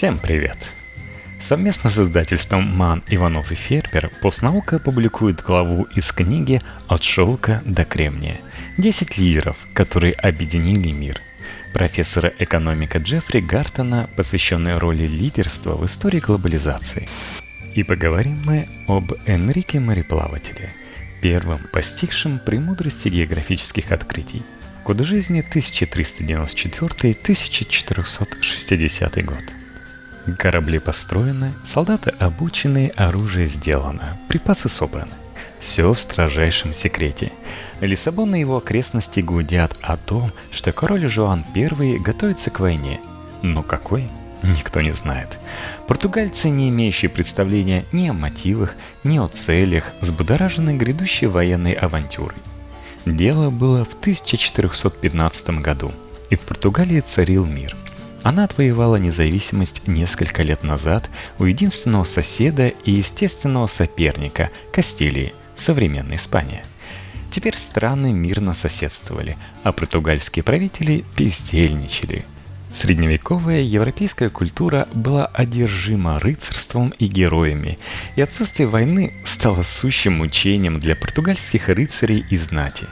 Всем привет! Совместно с издательством «Ман, Иванов и Фербер» постнаука публикует главу из книги «От шелка до кремния. 10 лидеров, которые объединили мир» профессора экономика Джеффри Гартона, посвященной роли лидерства в истории глобализации. И поговорим мы об Энрике Мореплавателе, первом постигшем премудрости географических открытий. Год жизни 1394-1460 год. Корабли построены, солдаты обучены, оружие сделано, припасы собраны. Все в строжайшем секрете. Лиссабон и его окрестности гудят о том, что король Жуан I готовится к войне. Но какой? Никто не знает. Португальцы, не имеющие представления ни о мотивах, ни о целях, взбудоражены грядущей военной авантюрой. Дело было в 1415 году, и в Португалии царил мир – она отвоевала независимость несколько лет назад у единственного соседа и естественного соперника – Кастилии, современной Испании. Теперь страны мирно соседствовали, а португальские правители бездельничали. Средневековая европейская культура была одержима рыцарством и героями, и отсутствие войны стало сущим мучением для португальских рыцарей и знати.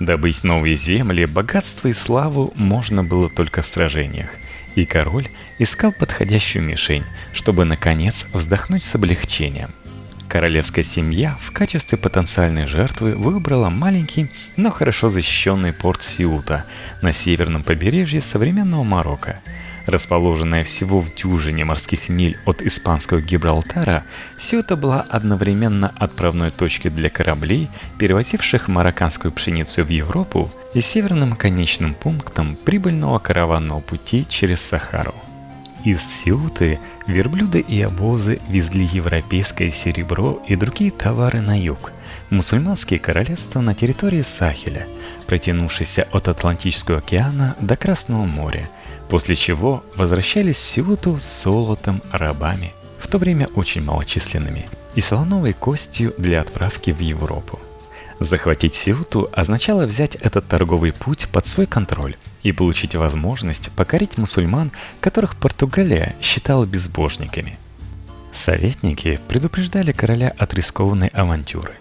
Добыть новые земли, богатство и славу можно было только в сражениях – и король искал подходящую мишень, чтобы, наконец, вздохнуть с облегчением. Королевская семья в качестве потенциальной жертвы выбрала маленький, но хорошо защищенный порт Сиута на северном побережье современного Марокко – Расположенная всего в дюжине морских миль от испанского Гибралтара, Сиута была одновременно отправной точкой для кораблей, перевозивших марокканскую пшеницу в Европу, и северным конечным пунктом прибыльного караванного пути через Сахару. Из Сиуты верблюды и обозы везли европейское серебро и другие товары на юг, мусульманские королевства на территории Сахеля, протянувшиеся от Атлантического океана до Красного моря – после чего возвращались в Сиуту золотом, рабами, в то время очень малочисленными, и слоновой костью для отправки в Европу. Захватить Сиуту означало взять этот торговый путь под свой контроль и получить возможность покорить мусульман, которых Португалия считала безбожниками. Советники предупреждали короля от рискованной авантюры.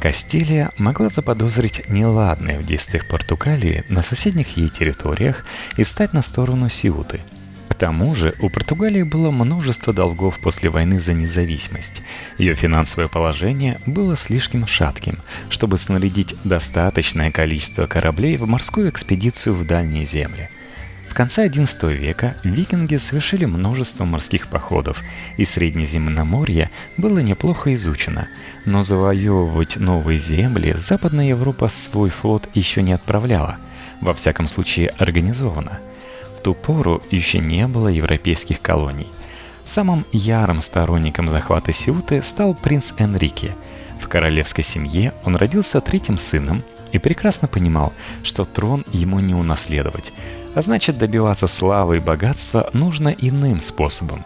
Кастилия могла заподозрить неладное в действиях Португалии на соседних ей территориях и стать на сторону Сиуты. К тому же у Португалии было множество долгов после войны за независимость. Ее финансовое положение было слишком шатким, чтобы снарядить достаточное количество кораблей в морскую экспедицию в дальние земли – конце XI века викинги совершили множество морских походов, и Среднеземноморье было неплохо изучено, но завоевывать новые земли Западная Европа свой флот еще не отправляла, во всяком случае организованно. В ту пору еще не было европейских колоний. Самым ярым сторонником захвата Сиуты стал принц Энрике. В королевской семье он родился третьим сыном и прекрасно понимал, что трон ему не унаследовать – а значит добиваться славы и богатства нужно иным способом.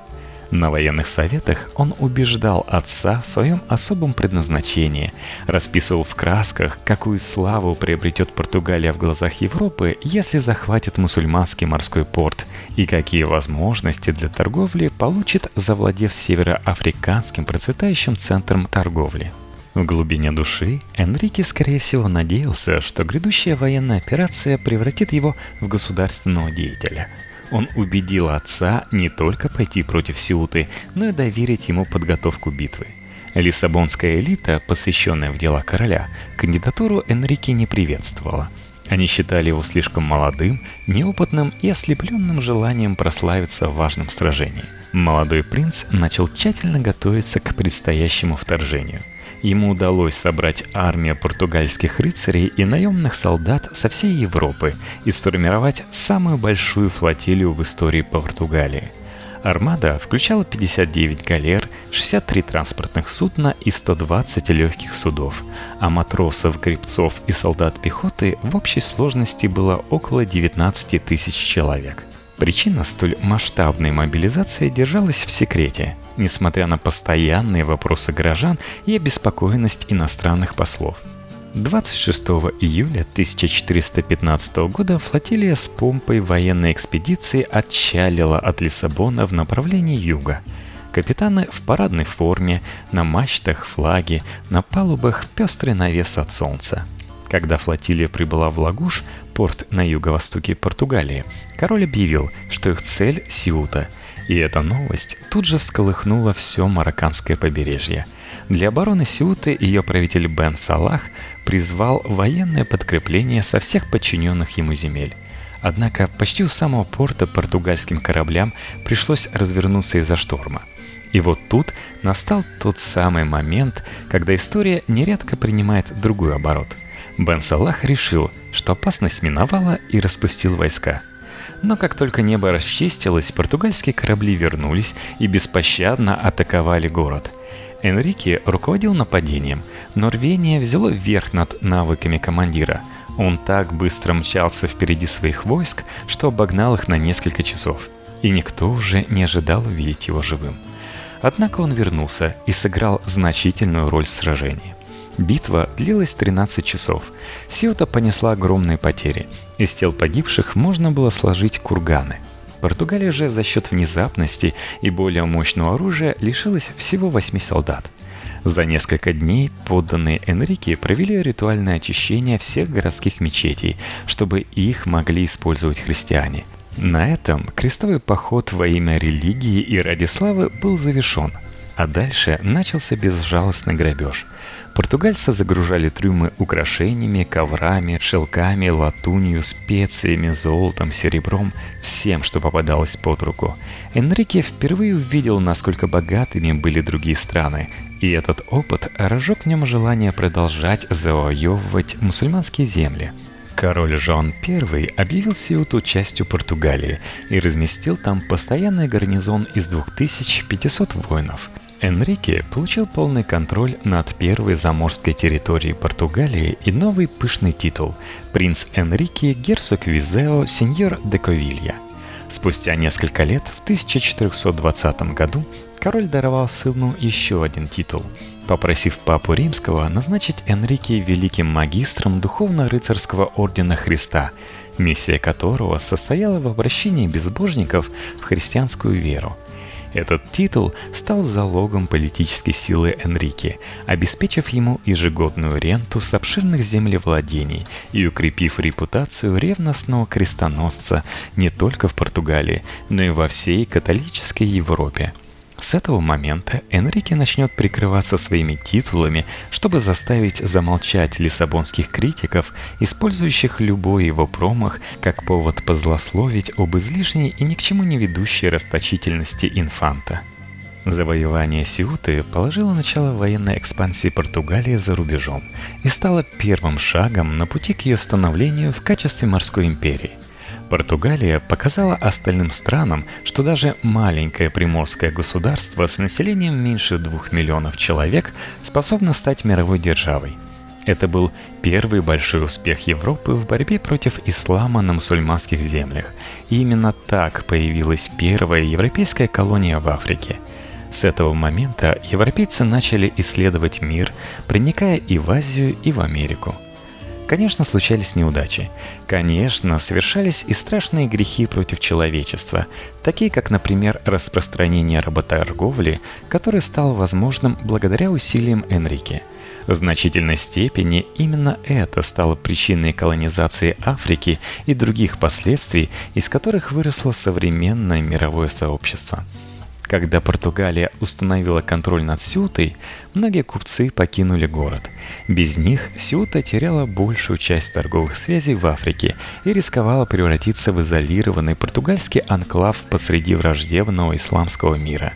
На военных советах он убеждал отца в своем особом предназначении, расписывал в красках, какую славу приобретет Португалия в глазах Европы, если захватит мусульманский морской порт, и какие возможности для торговли получит, завладев североафриканским процветающим центром торговли. В глубине души Энрике, скорее всего, надеялся, что грядущая военная операция превратит его в государственного деятеля. Он убедил отца не только пойти против Сиуты, но и доверить ему подготовку битвы. Лиссабонская элита, посвященная в дела короля, кандидатуру Энрике не приветствовала. Они считали его слишком молодым, неопытным и ослепленным желанием прославиться в важном сражении. Молодой принц начал тщательно готовиться к предстоящему вторжению – ему удалось собрать армию португальских рыцарей и наемных солдат со всей Европы и сформировать самую большую флотилию в истории Португалии. Армада включала 59 галер, 63 транспортных судна и 120 легких судов, а матросов, гребцов и солдат пехоты в общей сложности было около 19 тысяч человек. Причина столь масштабной мобилизации держалась в секрете, несмотря на постоянные вопросы горожан и обеспокоенность иностранных послов. 26 июля 1415 года флотилия с помпой военной экспедиции отчалила от Лиссабона в направлении юга. Капитаны в парадной форме, на мачтах флаги, на палубах пестрый навес от солнца. Когда флотилия прибыла в Лагуш, порт на юго-востоке Португалии, король объявил, что их цель – Сиута. И эта новость тут же всколыхнула все марокканское побережье – для обороны Сиуты ее правитель Бен Салах призвал военное подкрепление со всех подчиненных ему земель. Однако почти у самого порта португальским кораблям пришлось развернуться из-за шторма. И вот тут настал тот самый момент, когда история нередко принимает другой оборот. Бен Салах решил, что опасность миновала и распустил войска. Но как только небо расчистилось, португальские корабли вернулись и беспощадно атаковали город – Энрике руководил нападением, но рвение взяло верх над навыками командира. Он так быстро мчался впереди своих войск, что обогнал их на несколько часов, и никто уже не ожидал увидеть его живым. Однако он вернулся и сыграл значительную роль в сражении. Битва длилась 13 часов. Сиота понесла огромные потери. Из тел погибших можно было сложить курганы – Португалия же за счет внезапности и более мощного оружия лишилась всего восьми солдат. За несколько дней подданные Энрике провели ритуальное очищение всех городских мечетей, чтобы их могли использовать христиане. На этом крестовый поход во имя религии и ради славы был завершен, а дальше начался безжалостный грабеж – Португальцы загружали трюмы украшениями, коврами, шелками, латунью, специями, золотом, серебром, всем, что попадалось под руку. Энрике впервые увидел, насколько богатыми были другие страны, и этот опыт разжег в нем желание продолжать завоевывать мусульманские земли. Король Жан I объявил Сиуту частью Португалии и разместил там постоянный гарнизон из 2500 воинов – Энрике получил полный контроль над первой заморской территорией Португалии и новый пышный титул – принц Энрике, герцог Визео, сеньор де Ковилья. Спустя несколько лет, в 1420 году, король даровал сыну еще один титул, попросив папу римского назначить Энрике великим магистром духовно-рыцарского ордена Христа, миссия которого состояла в обращении безбожников в христианскую веру – этот титул стал залогом политической силы Энрике, обеспечив ему ежегодную ренту с обширных землевладений и укрепив репутацию ревностного крестоносца не только в Португалии, но и во всей католической Европе. С этого момента Энрике начнет прикрываться своими титулами, чтобы заставить замолчать лиссабонских критиков, использующих любой его промах как повод позлословить об излишней и ни к чему не ведущей расточительности инфанта. Завоевание Сиуты положило начало военной экспансии Португалии за рубежом и стало первым шагом на пути к ее становлению в качестве морской империи – Португалия показала остальным странам, что даже маленькое приморское государство с населением меньше двух миллионов человек способно стать мировой державой. Это был первый большой успех Европы в борьбе против ислама на мусульманских землях. И именно так появилась первая европейская колония в Африке. С этого момента европейцы начали исследовать мир, проникая и в Азию, и в Америку – Конечно, случались неудачи. Конечно, совершались и страшные грехи против человечества, такие как, например, распространение работорговли, который стал возможным благодаря усилиям Энрике. В значительной степени именно это стало причиной колонизации Африки и других последствий, из которых выросло современное мировое сообщество – когда Португалия установила контроль над Сютой, многие купцы покинули город. Без них Сюта теряла большую часть торговых связей в Африке и рисковала превратиться в изолированный португальский анклав посреди враждебного исламского мира.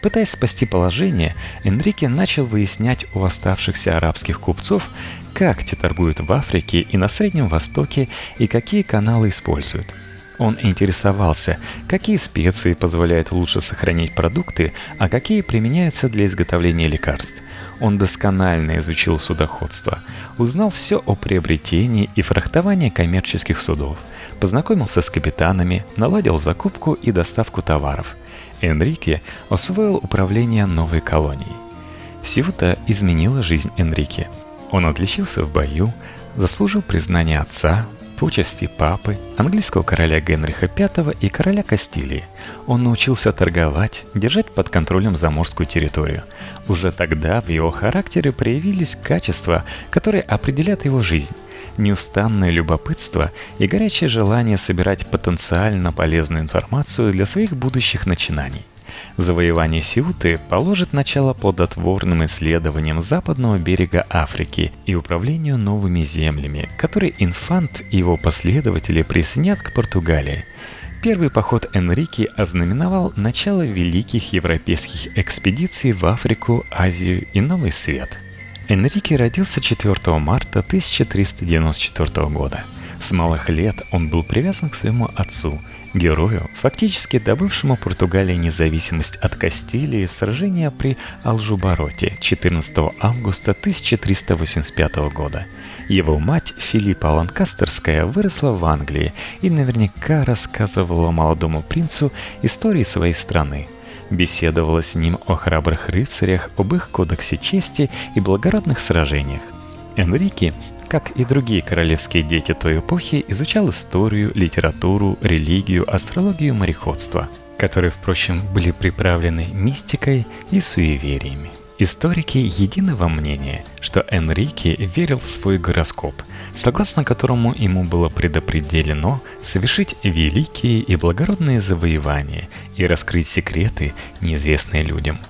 Пытаясь спасти положение, Энрике начал выяснять у оставшихся арабских купцов, как те торгуют в Африке и на Среднем Востоке и какие каналы используют – он интересовался, какие специи позволяют лучше сохранить продукты, а какие применяются для изготовления лекарств. Он досконально изучил судоходство, узнал все о приобретении и фрахтовании коммерческих судов, познакомился с капитанами, наладил закупку и доставку товаров. Энрике освоил управление новой колонией. Сивута изменила жизнь Энрике – Он отличился в бою, заслужил признание отца, почести папы, английского короля Генриха V и короля Кастилии. Он научился торговать, держать под контролем заморскую территорию. Уже тогда в его характере проявились качества, которые определят его жизнь. Неустанное любопытство и горячее желание собирать потенциально полезную информацию для своих будущих начинаний. Завоевание Сиуты положит начало плодотворным исследованиям западного берега Африки и управлению новыми землями, которые инфант и его последователи присоединят к Португалии. Первый поход Энрике ознаменовал начало великих европейских экспедиций в Африку, Азию и Новый Свет. Энрике родился 4 марта 1394 года. С малых лет он был привязан к своему отцу – Герою, фактически добывшему Португалии независимость от Кастилии в сражении при Алжубароте 14 августа 1385 года. Его мать Филиппа Ланкастерская выросла в Англии и наверняка рассказывала молодому принцу истории своей страны. Беседовала с ним о храбрых рыцарях, об их кодексе чести и благородных сражениях. Энрике как и другие королевские дети той эпохи, изучал историю, литературу, религию, астрологию и мореходство, которые, впрочем, были приправлены мистикой и суевериями. Историки единого мнения, что Энрике верил в свой гороскоп, согласно которому ему было предопределено совершить великие и благородные завоевания и раскрыть секреты, неизвестные людям –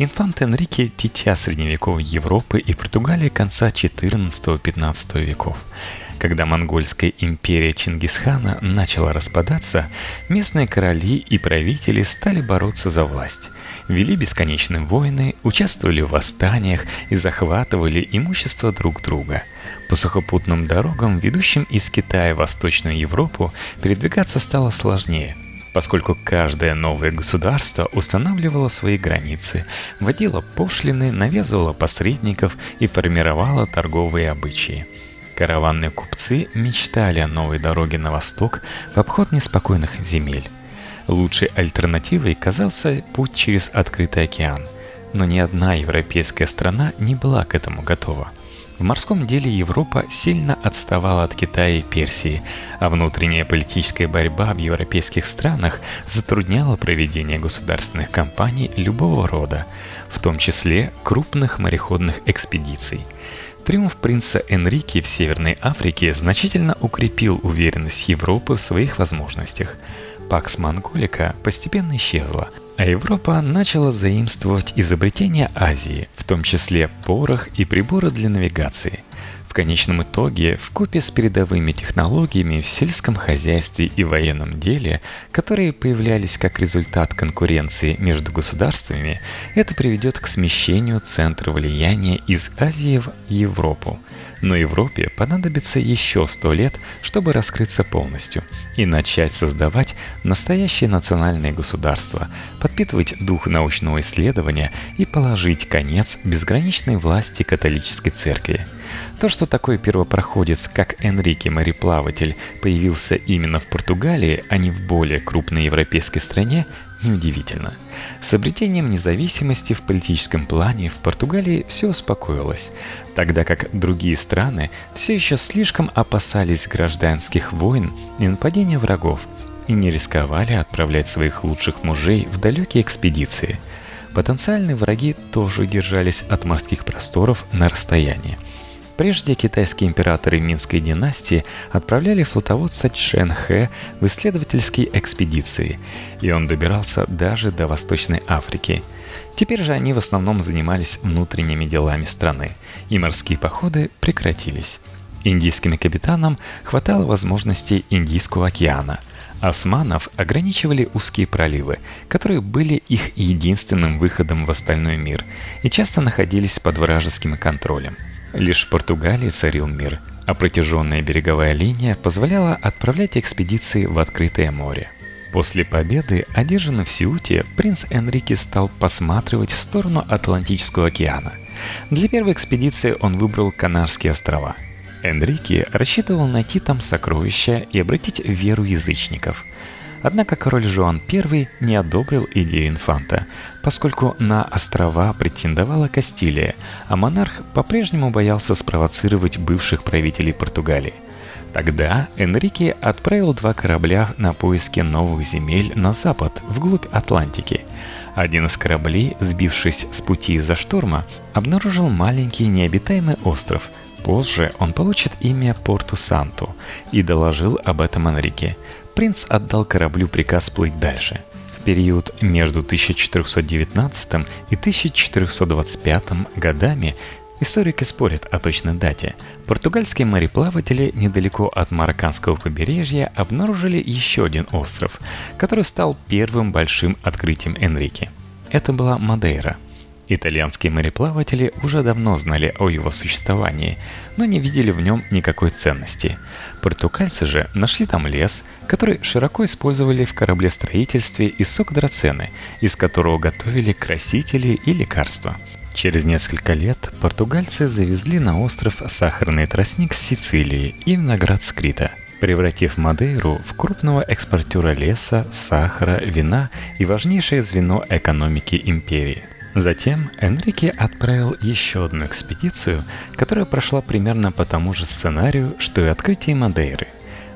Инфант Энрике – дитя средневековой Европы и Португалии конца XIV-XV веков. Когда монгольская империя Чингисхана начала распадаться, местные короли и правители стали бороться за власть. Вели бесконечные войны, участвовали в восстаниях и захватывали имущество друг друга. По сухопутным дорогам, ведущим из Китая в Восточную Европу, передвигаться стало сложнее – поскольку каждое новое государство устанавливало свои границы, вводило пошлины, навязывало посредников и формировало торговые обычаи. Караванные купцы мечтали о новой дороге на восток в обход неспокойных земель. Лучшей альтернативой казался путь через открытый океан, но ни одна европейская страна не была к этому готова. В морском деле Европа сильно отставала от Китая и Персии, а внутренняя политическая борьба в европейских странах затрудняла проведение государственных кампаний любого рода, в том числе крупных мореходных экспедиций. Триумф принца Энрике в Северной Африке значительно укрепил уверенность Европы в своих возможностях. Пакс Монголика постепенно исчезла – а Европа начала заимствовать изобретения Азии, в том числе порох и приборы для навигации. В конечном итоге, в купе с передовыми технологиями в сельском хозяйстве и военном деле, которые появлялись как результат конкуренции между государствами, это приведет к смещению центра влияния из Азии в Европу – но Европе понадобится еще сто лет, чтобы раскрыться полностью и начать создавать настоящее национальное государство, подпитывать дух научного исследования и положить конец безграничной власти католической церкви. То, что такой первопроходец, как Энрике Мореплаватель, появился именно в Португалии, а не в более крупной европейской стране, неудивительно. С обретением независимости в политическом плане в Португалии все успокоилось, тогда как другие страны все еще слишком опасались гражданских войн и нападения врагов и не рисковали отправлять своих лучших мужей в далекие экспедиции. Потенциальные враги тоже держались от морских просторов на расстоянии – Прежде китайские императоры Минской династии отправляли флотоводца Чжэн Хэ в исследовательские экспедиции, и он добирался даже до Восточной Африки. Теперь же они в основном занимались внутренними делами страны, и морские походы прекратились. Индийским капитанам хватало возможностей Индийского океана – Османов ограничивали узкие проливы, которые были их единственным выходом в остальной мир и часто находились под вражеским контролем. Лишь в Португалии царил мир, а протяженная береговая линия позволяла отправлять экспедиции в открытое море. После победы, одержанной в Сиуте, принц Энрике стал посматривать в сторону Атлантического океана. Для первой экспедиции он выбрал Канарские острова. Энрике рассчитывал найти там сокровища и обратить веру язычников. Однако король Жуан I не одобрил идею инфанта, поскольку на острова претендовала Кастилия, а монарх по-прежнему боялся спровоцировать бывших правителей Португалии. Тогда Энрике отправил два корабля на поиски новых земель на запад, вглубь Атлантики. Один из кораблей, сбившись с пути из-за шторма, обнаружил маленький необитаемый остров. Позже он получит имя Порту-Санту и доложил об этом Энрике. Принц отдал кораблю приказ плыть дальше. В период между 1419 и 1425 годами Историки спорят о точной дате. Португальские мореплаватели недалеко от марокканского побережья обнаружили еще один остров, который стал первым большим открытием Энрике. Это была Мадейра. Итальянские мореплаватели уже давно знали о его существовании, но не видели в нем никакой ценности. Португальцы же нашли там лес, который широко использовали в кораблестроительстве и сок драцены, из которого готовили красители и лекарства – Через несколько лет португальцы завезли на остров сахарный тростник с Сицилии и виноград с Крита, превратив Мадейру в крупного экспортера леса, сахара, вина и важнейшее звено экономики империи. Затем Энрике отправил еще одну экспедицию, которая прошла примерно по тому же сценарию, что и открытие Мадейры.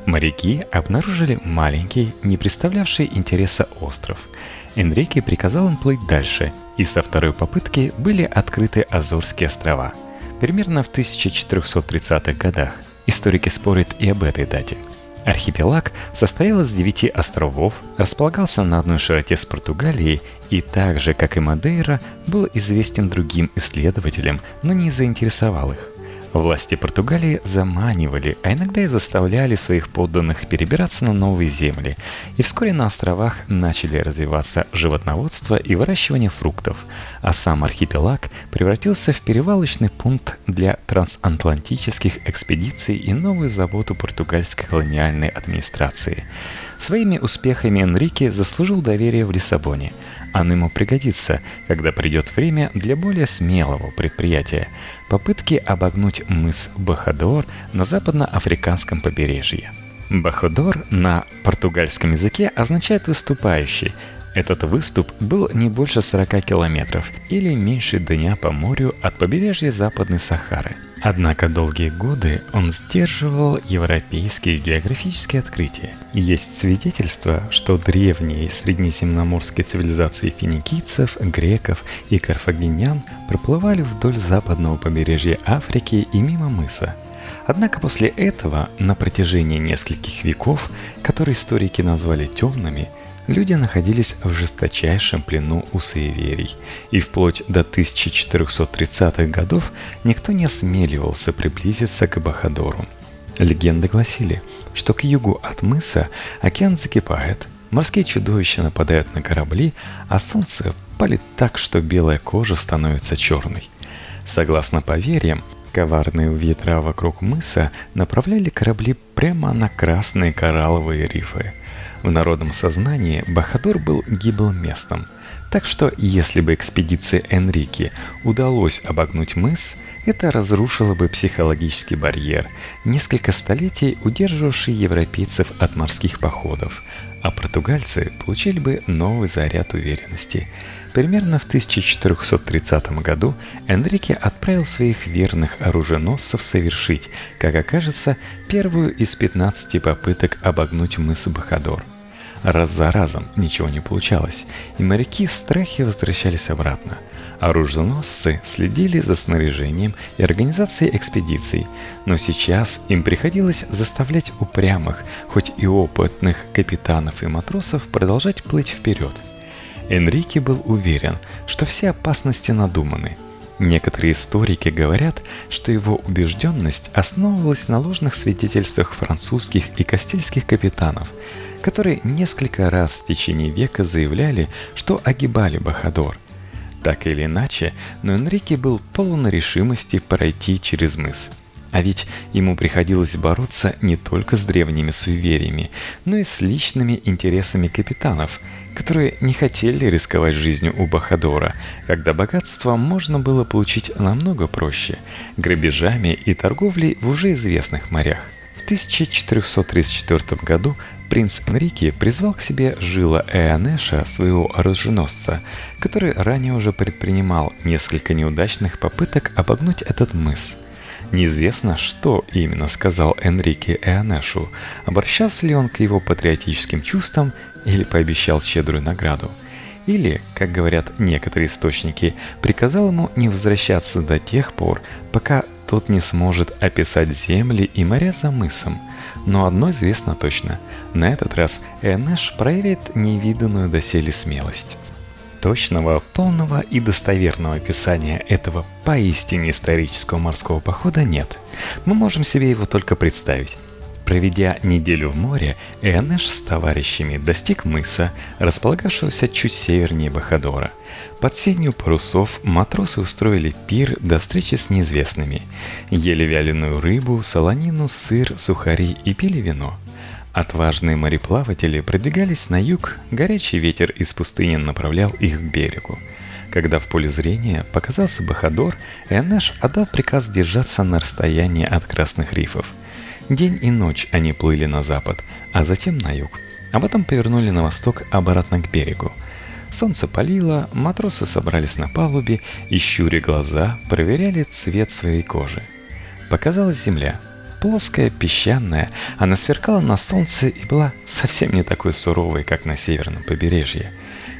Моряки обнаружили маленький, не представлявший интереса остров – Энрике приказал им плыть дальше, и со второй попытки были открыты Азорские острова. Примерно в 1430-х годах. Историки спорят и об этой дате. Архипелаг состоял из девяти островов, располагался на одной широте с Португалией и так же, как и Мадейра, был известен другим исследователям, но не заинтересовал их. Власти Португалии заманивали, а иногда и заставляли своих подданных перебираться на новые земли, и вскоре на островах начали развиваться животноводство и выращивание фруктов, а сам архипелаг превратился в перевалочный пункт для трансатлантических экспедиций и новую заботу португальской колониальной администрации. Своими успехами Энрике заслужил доверие в Лиссабоне – оно ему пригодится, когда придет время для более смелого предприятия – попытки обогнуть мыс Бахадор на западноафриканском побережье. Бахадор на португальском языке означает «выступающий», этот выступ был не больше 40 километров или меньше дня по морю от побережья Западной Сахары. Однако долгие годы он сдерживал европейские географические открытия. Есть свидетельства, что древние среднеземноморские цивилизации финикийцев, греков и карфагенян проплывали вдоль западного побережья Африки и мимо мыса. Однако после этого, на протяжении нескольких веков, которые историки назвали темными – люди находились в жесточайшем плену у суеверий, и вплоть до 1430-х годов никто не осмеливался приблизиться к Бахадору. Легенды гласили, что к югу от мыса океан закипает, морские чудовища нападают на корабли, а солнце палит так, что белая кожа становится черной. Согласно поверьям, коварные ветра вокруг мыса направляли корабли прямо на красные коралловые рифы – в народном сознании Бахадор был гиблым местом, так что если бы экспедиции Энрике удалось обогнуть мыс, это разрушило бы психологический барьер, несколько столетий удерживавший европейцев от морских походов, а португальцы получили бы новый заряд уверенности. Примерно в 1430 году Энрике отправил своих верных оруженосцев совершить, как окажется, первую из 15 попыток обогнуть мыс Бахадор. Раз за разом ничего не получалось, и моряки в страхе возвращались обратно. Оруженосцы следили за снаряжением и организацией экспедиций, но сейчас им приходилось заставлять упрямых, хоть и опытных капитанов и матросов продолжать плыть вперед. Энрике был уверен, что все опасности надуманы. Некоторые историки говорят, что его убежденность основывалась на ложных свидетельствах французских и кастильских капитанов – которые несколько раз в течение века заявляли, что огибали Бахадор. Так или иначе, но Энрике был полон решимости пройти через мыс. А ведь ему приходилось бороться не только с древними суевериями, но и с личными интересами капитанов, которые не хотели рисковать жизнью у Бахадора, когда богатство можно было получить намного проще – грабежами и торговлей в уже известных морях – В 1434 году принц Энрике призвал к себе Жила Эонеша, своего оруженосца, который ранее уже предпринимал несколько неудачных попыток обогнуть этот мыс. Неизвестно, что именно сказал Энрике Эонешу, обращался ли он к его патриотическим чувствам или пообещал щедрую награду. Или, как говорят некоторые источники, приказал ему не возвращаться до тех пор, пока тот не сможет описать земли и моря за мысом. Но одно известно точно. На этот раз Энеш проявит невиданную доселе смелость. Точного, полного и достоверного описания этого поистине исторического морского похода нет. Мы можем себе его только представить. Проведя неделю в море, Энеш с товарищами достиг мыса, располагавшегося чуть севернее Бахадора. Под сенью парусов матросы устроили пир до встречи с неизвестными. Ели вяленую рыбу, солонину, сыр, сухари и пили вино. Отважные мореплаватели продвигались на юг, горячий ветер из пустыни направлял их к берегу. Когда в поле зрения показался Бахадор, Энеш отдал приказ держаться на расстоянии от красных рифов – День и ночь они плыли на запад, а затем на юг, а потом повернули на восток обратно к берегу. Солнце палило, матросы собрались на палубе и, щуря глаза, проверяли цвет своей кожи. Показалась земля. Плоская, песчаная, она сверкала на солнце и была совсем не такой суровой, как на северном побережье.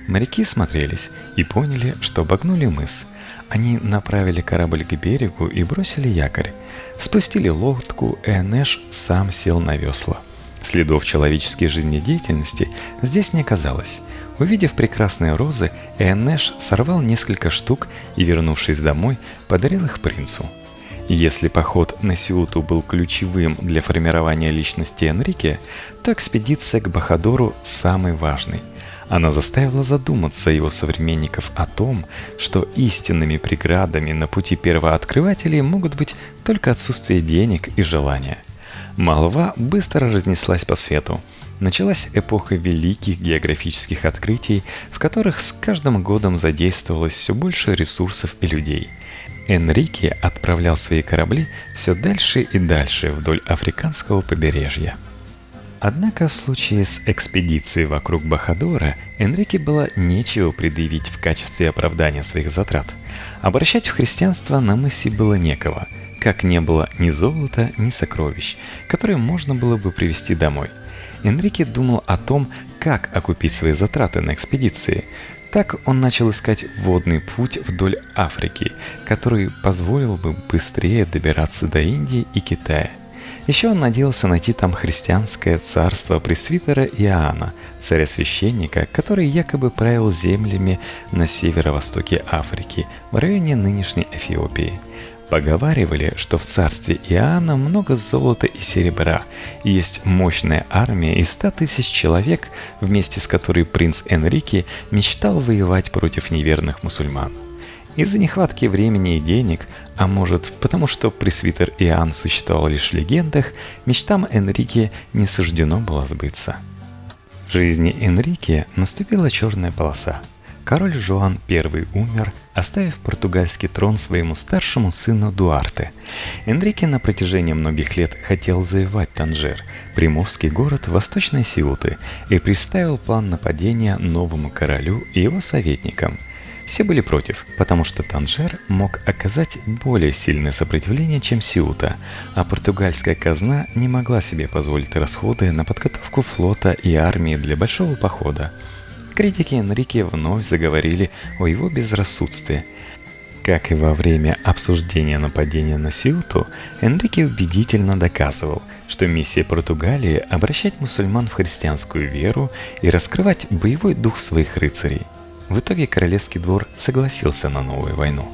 Моряки смотрелись и поняли, что обогнули мыс. Они направили корабль к берегу и бросили якорь. Спустили лодку, и Энеш сам сел на весла. Следов человеческой жизнедеятельности здесь не оказалось. Увидев прекрасные розы, Энеш сорвал несколько штук и, вернувшись домой, подарил их принцу. Если поход на Сиуту был ключевым для формирования личности Энрике, то экспедиция к Бахадору самый важный. Она заставила задуматься его современников о том, что истинными преградами на пути первооткрывателей могут быть только отсутствие денег и желания. Молва быстро разнеслась по свету. Началась эпоха великих географических открытий, в которых с каждым годом задействовалось все больше ресурсов и людей. Энрике отправлял свои корабли все дальше и дальше вдоль африканского побережья. Однако в случае с экспедицией вокруг Бахадора Энрике было нечего предъявить в качестве оправдания своих затрат. Обращать в христианство на мысе было некого, как не было ни золота, ни сокровищ, которые можно было бы привезти домой. Энрике думал о том, как окупить свои затраты на экспедиции. Так он начал искать водный путь вдоль Африки, который позволил бы быстрее добираться до Индии и Китая – еще он надеялся найти там христианское царство пресвитера Иоанна, царя-священника, который якобы правил землями на северо-востоке Африки, в районе нынешней Эфиопии. Поговаривали, что в царстве Иоанна много золота и серебра, и есть мощная армия из ста тысяч человек, вместе с которой принц Энрике мечтал воевать против неверных мусульман. Из-за нехватки времени и денег, а может потому что пресвитер Иоанн существовал лишь в легендах, мечтам Энрике не суждено было сбыться. В жизни Энрике наступила черная полоса. Король Жоан I умер, оставив португальский трон своему старшему сыну Дуарте. Энрике на протяжении многих лет хотел завоевать Танжер, приморский город восточной Сиуты, и представил план нападения новому королю и его советникам – все были против, потому что Танжер мог оказать более сильное сопротивление, чем Сиута, а португальская казна не могла себе позволить расходы на подготовку флота и армии для большого похода. Критики Энрике вновь заговорили о его безрассудстве. Как и во время обсуждения нападения на Сиуту, Энрике убедительно доказывал, что миссия Португалии – обращать мусульман в христианскую веру и раскрывать боевой дух своих рыцарей – в итоге королевский двор согласился на новую войну.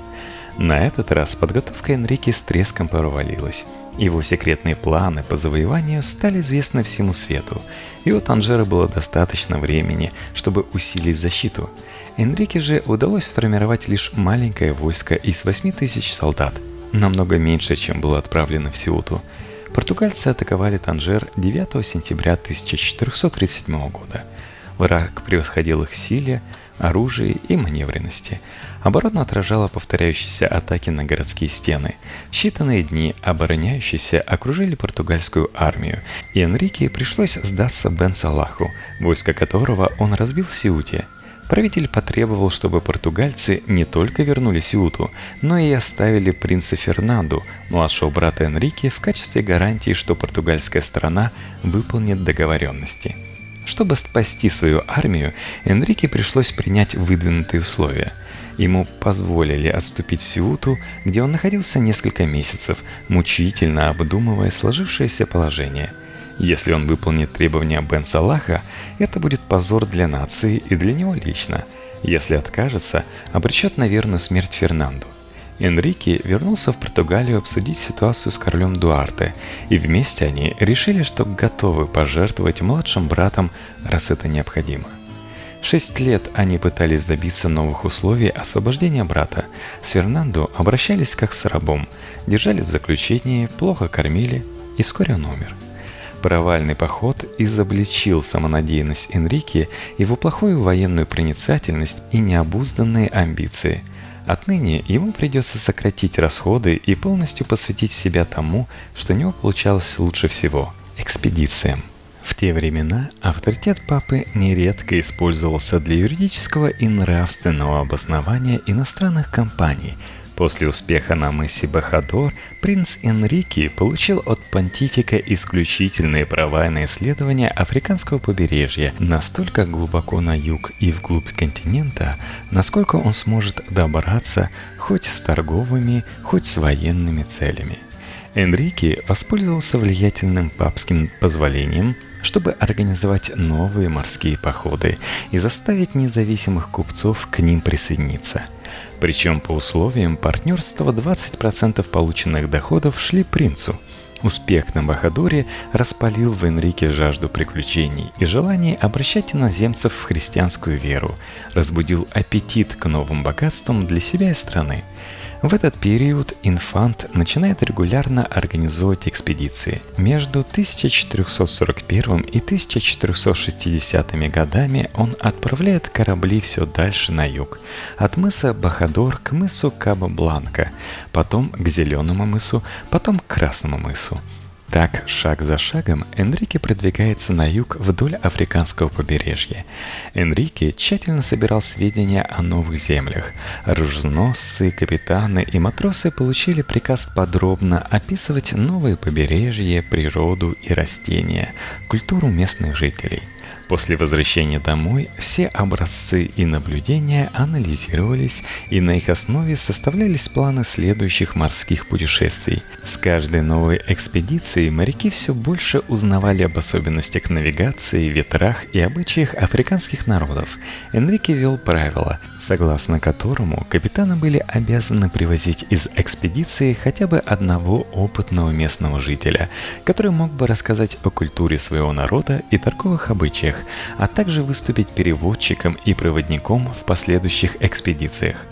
На этот раз подготовка Энрике с треском провалилась. Его секретные планы по завоеванию стали известны всему свету, и у Танжера было достаточно времени, чтобы усилить защиту. Энрике же удалось сформировать лишь маленькое войско из 8 тысяч солдат, намного меньше, чем было отправлено в Сиуту. Португальцы атаковали Танжер 9 сентября 1437 года. Враг превосходил их в силе, оружии и маневренности. Оборона отражала повторяющиеся атаки на городские стены. В считанные дни обороняющиеся окружили португальскую армию, и Энрике пришлось сдаться Бен Салаху, войско которого он разбил в Сиуте – Правитель потребовал, чтобы португальцы не только вернули Сиуту, но и оставили принца Фернанду, младшего брата Энрике, в качестве гарантии, что португальская сторона выполнит договоренности. Чтобы спасти свою армию, Энрике пришлось принять выдвинутые условия. Ему позволили отступить в Сиуту, где он находился несколько месяцев, мучительно обдумывая сложившееся положение – если он выполнит требования Бен Салаха, это будет позор для нации и для него лично. Если откажется, обречет на верную смерть Фернанду. Энрике вернулся в Португалию обсудить ситуацию с королем Дуарте, и вместе они решили, что готовы пожертвовать младшим братом, раз это необходимо. Шесть лет они пытались добиться новых условий освобождения брата. С Фернандо обращались как с рабом, держали в заключении, плохо кормили, и вскоре он умер. Провальный поход изобличил самонадеянность Энрике, его плохую военную проницательность и необузданные амбиции. Отныне ему придется сократить расходы и полностью посвятить себя тому, что у него получалось лучше всего – экспедициям. В те времена авторитет папы нередко использовался для юридического и нравственного обоснования иностранных компаний – После успеха на мысе Бахадор принц Энрике получил от понтифика исключительные права на исследование африканского побережья настолько глубоко на юг и вглубь континента, насколько он сможет добраться хоть с торговыми, хоть с военными целями. Энрике воспользовался влиятельным папским позволением чтобы организовать новые морские походы и заставить независимых купцов к ним присоединиться – причем по условиям партнерства 20% полученных доходов шли принцу. Успех на Бахадуре распалил в Энрике жажду приключений и желание обращать иноземцев в христианскую веру, разбудил аппетит к новым богатствам для себя и страны – в этот период инфант начинает регулярно организовывать экспедиции. Между 1441 и 1460 годами он отправляет корабли все дальше на юг, от мыса Бахадор к мысу Каба-Бланка, потом к Зеленому мысу, потом к Красному мысу – так, шаг за шагом, Энрике продвигается на юг вдоль африканского побережья. Энрике тщательно собирал сведения о новых землях. Оруженосцы, капитаны и матросы получили приказ подробно описывать новые побережья, природу и растения, культуру местных жителей – После возвращения домой все образцы и наблюдения анализировались, и на их основе составлялись планы следующих морских путешествий. С каждой новой экспедицией моряки все больше узнавали об особенностях навигации, ветрах и обычаях африканских народов. Энрике вел правила, согласно которому капитаны были обязаны привозить из экспедиции хотя бы одного опытного местного жителя, который мог бы рассказать о культуре своего народа и торговых обычаях, а также выступить переводчиком и проводником в последующих экспедициях.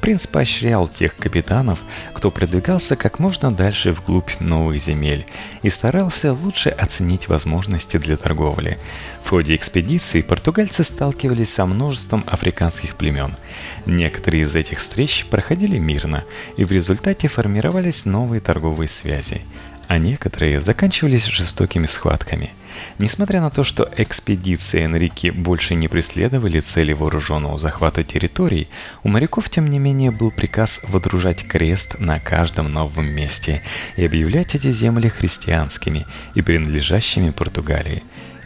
Принц поощрял тех капитанов, кто продвигался как можно дальше вглубь новых земель и старался лучше оценить возможности для торговли. В ходе экспедиции португальцы сталкивались со множеством африканских племен. Некоторые из этих встреч проходили мирно, и в результате формировались новые торговые связи а некоторые заканчивались жестокими схватками. Несмотря на то, что экспедиции Энрике больше не преследовали цели вооруженного захвата территорий, у моряков тем не менее был приказ водружать крест на каждом новом месте и объявлять эти земли христианскими и принадлежащими Португалии.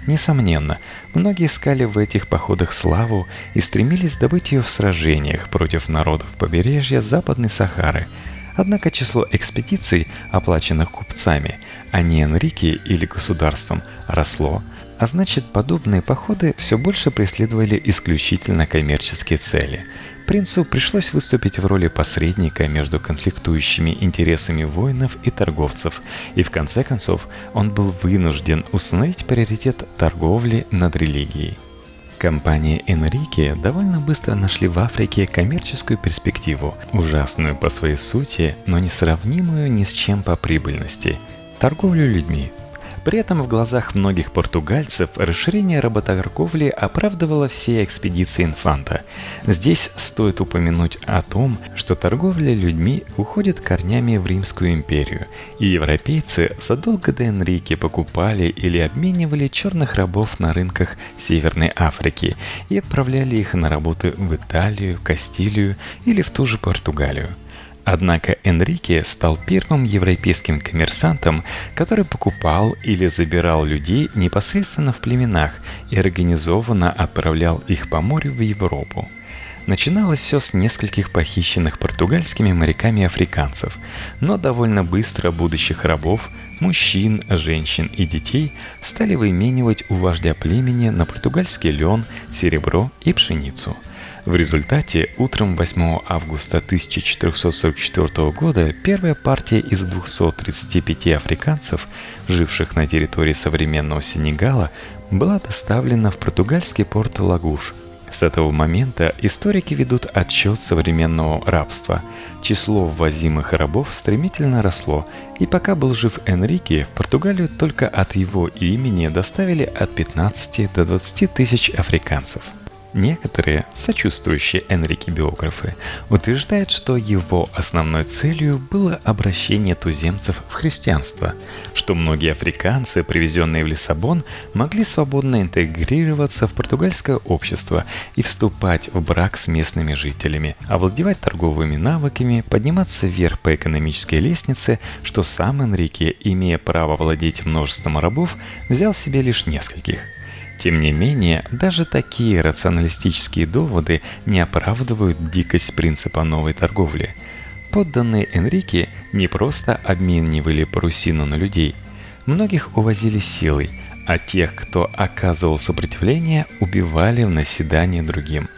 Несомненно, многие искали в этих походах славу и стремились добыть ее в сражениях против народов побережья Западной Сахары – Однако число экспедиций, оплаченных купцами, а не Энрике или государством, росло, а значит подобные походы все больше преследовали исключительно коммерческие цели. Принцу пришлось выступить в роли посредника между конфликтующими интересами воинов и торговцев, и в конце концов он был вынужден установить приоритет торговли над религией. Компания Энрике довольно быстро нашли в Африке коммерческую перспективу, ужасную по своей сути, но несравнимую ни с чем по прибыльности – торговлю людьми. При этом в глазах многих португальцев расширение работорговли оправдывало все экспедиции инфанта. Здесь стоит упомянуть о том, что торговля людьми уходит корнями в Римскую империю, и европейцы задолго до Энрике покупали или обменивали черных рабов на рынках Северной Африки и отправляли их на работы в Италию, Кастилию или в ту же Португалию. Однако Энрике стал первым европейским коммерсантом, который покупал или забирал людей непосредственно в племенах и организованно отправлял их по морю в Европу. Начиналось все с нескольких похищенных португальскими моряками африканцев, но довольно быстро будущих рабов, мужчин, женщин и детей стали выменивать у вождя племени на португальский лен, серебро и пшеницу – в результате утром 8 августа 1444 года первая партия из 235 африканцев, живших на территории современного Сенегала, была доставлена в португальский порт Лагуш. С этого момента историки ведут отчет современного рабства. Число ввозимых рабов стремительно росло, и пока был жив Энрике, в Португалию только от его имени доставили от 15 до 20 тысяч африканцев – Некоторые, сочувствующие Энрике биографы, утверждают, что его основной целью было обращение туземцев в христианство, что многие африканцы, привезенные в Лиссабон, могли свободно интегрироваться в португальское общество и вступать в брак с местными жителями, овладевать торговыми навыками, подниматься вверх по экономической лестнице, что сам Энрике, имея право владеть множеством рабов, взял себе лишь нескольких – тем не менее, даже такие рационалистические доводы не оправдывают дикость принципа новой торговли. Подданные Энрике не просто обменивали парусину на людей, многих увозили силой, а тех, кто оказывал сопротивление, убивали в наседание другим.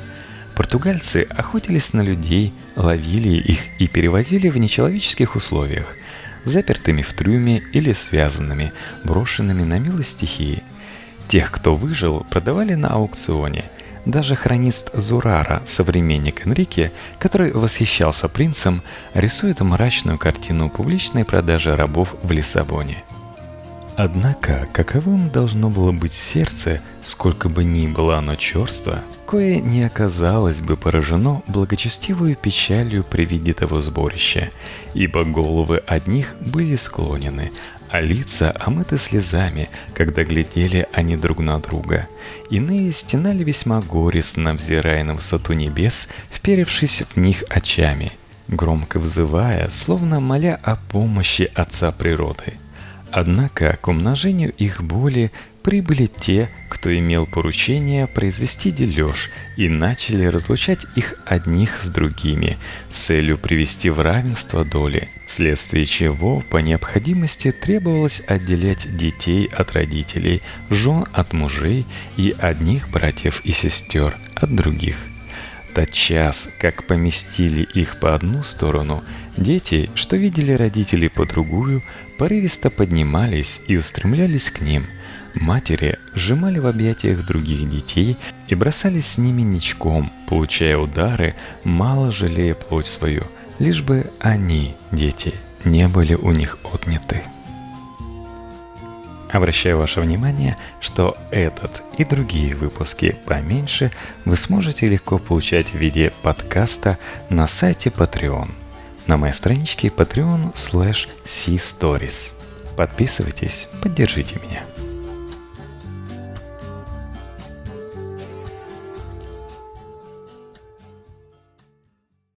Португальцы охотились на людей, ловили их и перевозили в нечеловеческих условиях, запертыми в трюме или связанными, брошенными на милость стихии – Тех, кто выжил, продавали на аукционе. Даже хронист Зурара, современник Энрике, который восхищался принцем, рисует мрачную картину публичной продажи рабов в Лиссабоне. Однако, каковым должно было быть сердце, сколько бы ни было оно черство, кое не оказалось бы поражено благочестивую печалью при виде того сборища, ибо головы одних были склонены, а лица омыты слезами, когда глядели они друг на друга. Иные стенали весьма горестно, взирая на высоту небес, вперевшись в них очами, громко взывая, словно моля о помощи Отца природы. Однако к умножению их боли прибыли те, кто имел поручение произвести дележ, и начали разлучать их одних с другими, с целью привести в равенство доли, вследствие чего по необходимости требовалось отделять детей от родителей, жен от мужей и одних братьев и сестер от других. Тот час, как поместили их по одну сторону, дети, что видели родителей по другую, порывисто поднимались и устремлялись к ним – Матери сжимали в объятиях других детей и бросались с ними ничком, получая удары, мало жалея плоть свою, лишь бы они, дети, не были у них отняты. Обращаю ваше внимание, что этот и другие выпуски поменьше вы сможете легко получать в виде подкаста на сайте Patreon. На моей страничке patreon slash. Подписывайтесь, поддержите меня.